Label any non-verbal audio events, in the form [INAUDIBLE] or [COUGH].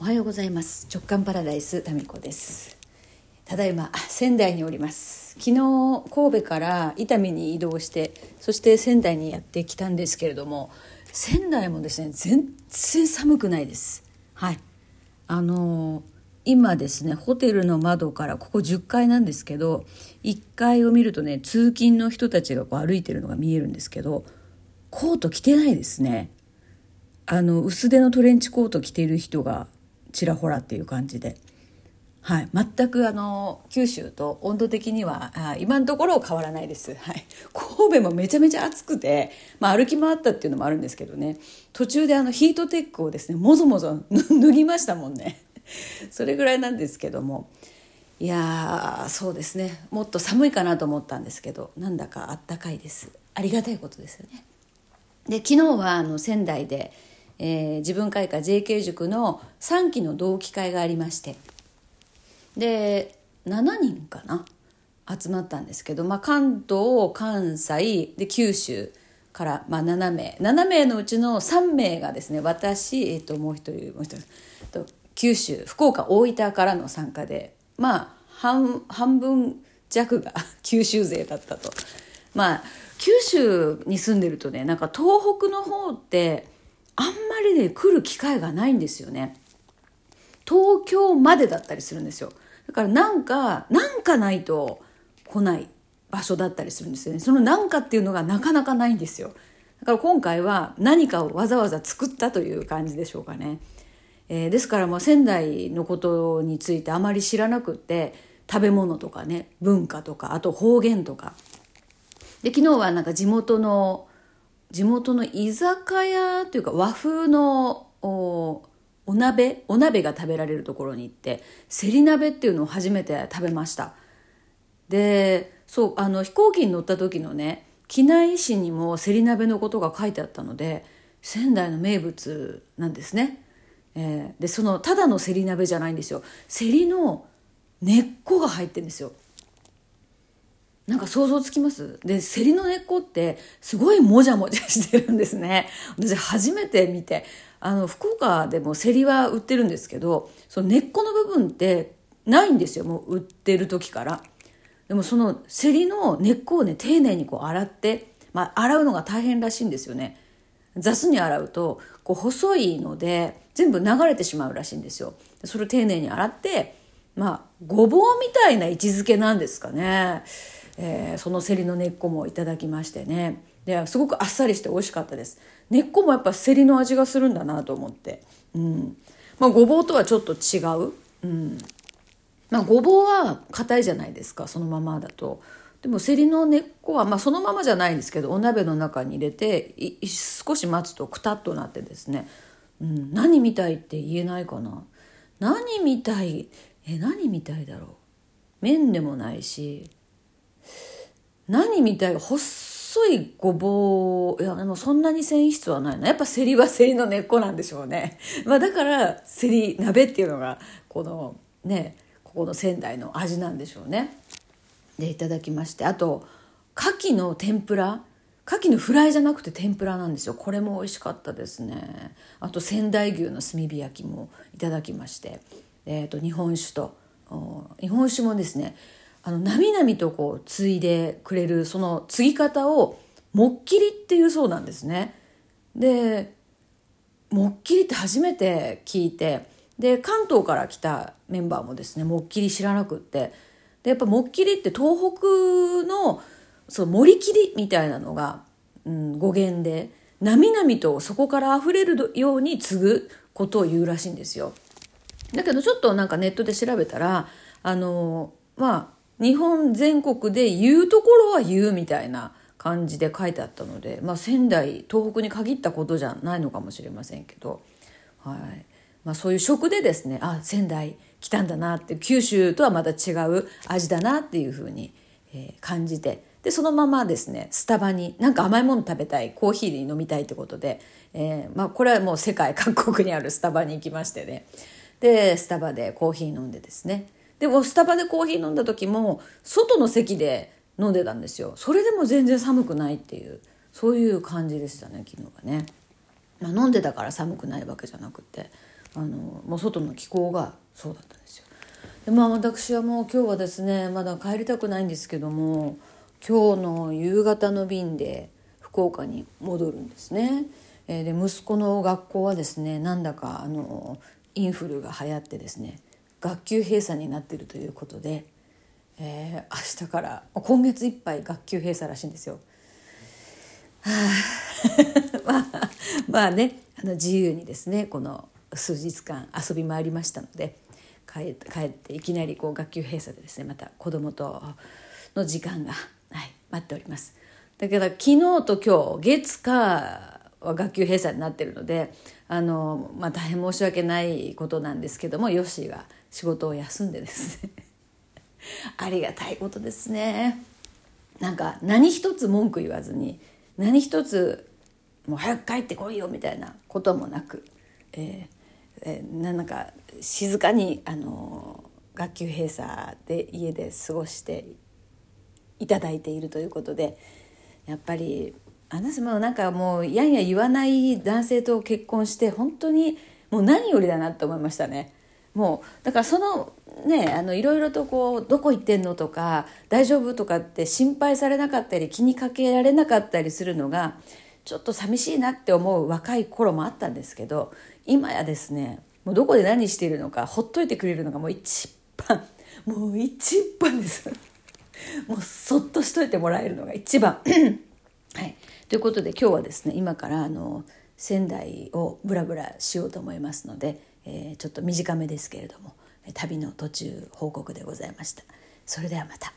おはようございます。直感パラダイスタミコです。ただいま仙台におります。昨日神戸から伊丹に移動してそして仙台にやってきたんですけれども仙台もですね全然寒くないです。はい。あのー、今ですねホテルの窓からここ10階なんですけど1階を見るとね通勤の人たちがこう歩いてるのが見えるんですけどコート着てないですね。あの薄手のトレンチコート着てる人がちらほらっていう感じで、はい、全くあの九州と温度的にはあ今のところ変わらないです、はい、神戸もめちゃめちゃ暑くて、まあ、歩き回ったっていうのもあるんですけどね。途中であのヒートテックをですねもぞもぞ脱ぎましたもんね。[LAUGHS] それぐらいなんですけども。いやそうですね。もっと寒いかなと思ったんですけどなんだかあったかいです。ありがたいことですよね。で昨日はあの仙台でえー、自分会館 JK 塾の3期の同期会がありまして。で7人かな集まったんですけど、まあ、関東関西で九州から、まあ、7名。7名のうちの3名がですね私、えー、ともう一人もう一人。と九州福岡大分からの参加でまあ半半分弱が [LAUGHS] 九州勢だったと。まあ九州に住んでるとねなんか東北の方ってあんまりね来る機会がないんですよね。東京までだったりするんですよ。だからなんかなんかないと来ない場所だったりするんですよね。そのなんかっていうのがなかなかないんですよ。だから今回は何かをわざわざ作ったという感じでしょうかね、えー、ですからもう仙台のことについてあまり知らなくって食べ物とかね文化とかあと方言とか。で昨日はなんか地元の地元の居酒屋というか和風のお鍋お鍋が食べられるところに行ってせり鍋っていうのを初めて食べました。でそうあの飛行機に乗った時のね機内紙にもせり鍋のことが書いてあったので仙台の名物なんですね、えー、でそのただのせり鍋じゃないんですよ。せりの根っこが入ってるんですよ。なんか想像つきます？で、セリの根っこってすごいもじゃもじゃしてるんですね。[LAUGHS] 私初めて見て、あの、福岡でもセリは売ってるんですけど、その根っこの部分ってないんですよ、もう売ってる時から。でもそのセリの根っこをね、丁寧にこう洗って、まあ洗うのが大変らしいんですよね。雑に洗うと、こう細いので、全部流れてしまうらしいんですよ。それを丁寧に洗って、まあ、ごぼうみたいな位置づけなんですかね。えー、そのセリの根っこもいただきましてね。ですごくあっさりして美味しかったです。根っこもやっぱセリの味がするんだなと思って、うん。まあ、ごぼうとはちょっと違う、うん。まあ、ごぼうは硬いじゃないですかそのままだと。でもセリの根っこは、まあ、そのままじゃないんですけどお鍋の中に入れて少し待つとくたっとなってですね、うん、何みたいって言えないかな。何みたいえ何みたいだろう。麺でもないし何みたい細いごぼういやでもそんなに繊維質はないな。やっぱセリはセリの根っこなんでしょうね、[LAUGHS] まあ、だからセリ鍋っていうのがこのねここの仙台の味なんでしょうね。でいただきまして。あと牡蠣の天ぷら。牡蠣のフライじゃなくて天ぷらなんですよ。これも美味しかったですね。あと仙台牛の炭火焼きもいただきまして、えー、と日本酒と。日本酒もですねあの、なみなみとこう、継いでくれる、その継ぎ方を、もっきりっていうそうなんですね。で、もっきりって初めて聞いて、で、関東から来たメンバーもですね、もっきり知らなくって、で、やっぱもっきりって東北の、そう、森切りみたいなのが、うん、語源で、なみなみとそこから溢れるように継ぐことを言うらしいんですよ。だけどちょっとなんかネットで調べたら、あの、まあ、日本全国で言うところは言うみたいな感じで書いてあったので、まあ、仙台東北に限ったことじゃないのかもしれませんけど、はい。まあ、そういう食でですねあ仙台来たんだなって九州とはまた違う味だなっていうふうに、え、感じてでそのままですねスタバになんか甘いもの食べたいコーヒーで飲みたいってことで、えーまあ、これはもう世界各国にあるスタバに行きましてね。でスタバでコーヒー飲んでですね。でもスタバでコーヒー飲んだ時も外の席で飲んでたんですよそれでも全然寒くないっていうそういう感じでしたね昨日はね、まあ、飲んでたから寒くないわけじゃなくてあのもう外の気候がそうだったんですよ。でまあ私はもう今日はですねまだ帰りたくないんですけども今日の夕方の便で福岡に戻るんですね。えー、で息子の学校はですねなんだかあのインフルが流行ってですね学級閉鎖になっているということで、えー、明日から今月いっぱい学級閉鎖らしいんですよ。はあ、[LAUGHS] まあまあねあの自由にですねこの数日間遊び回りましたので帰帰っていきなりこう学級閉鎖でですねまた子供との時間が、はい、待っております。だけど昨日と今日月火は学級閉鎖になってるのであの、まあ、大変申し訳ないことなんですけどもヨッシーが仕事を休んでですね [LAUGHS] ありがたいことですねなんか何一つ文句言わずに何一つもう早く帰ってこいよみたいなこともなく、えーえー、なんか静かにあの学級閉鎖で家で過ごしていただいているということでやっぱり私もなんかもうやんや言わない男性と結婚して本当にもう何よりだなって思いましたね。もうだからそのねあのいろいろとこう「どこ行ってんの?」とか「大丈夫?」とかって心配されなかったり気にかけられなかったりするのがちょっと寂しいなって思う若い頃もあったんですけど今やですねもうどこで何しているのかほっといてくれるのがもう一番もう一番です [LAUGHS] もうそっとしといてもらえるのが一番 [COUGHS] はいということで今日はですね今からあの仙台をブラブラしようと思いますので、えー、ちょっと短めですけれども旅の途中報告でございました。それではまた。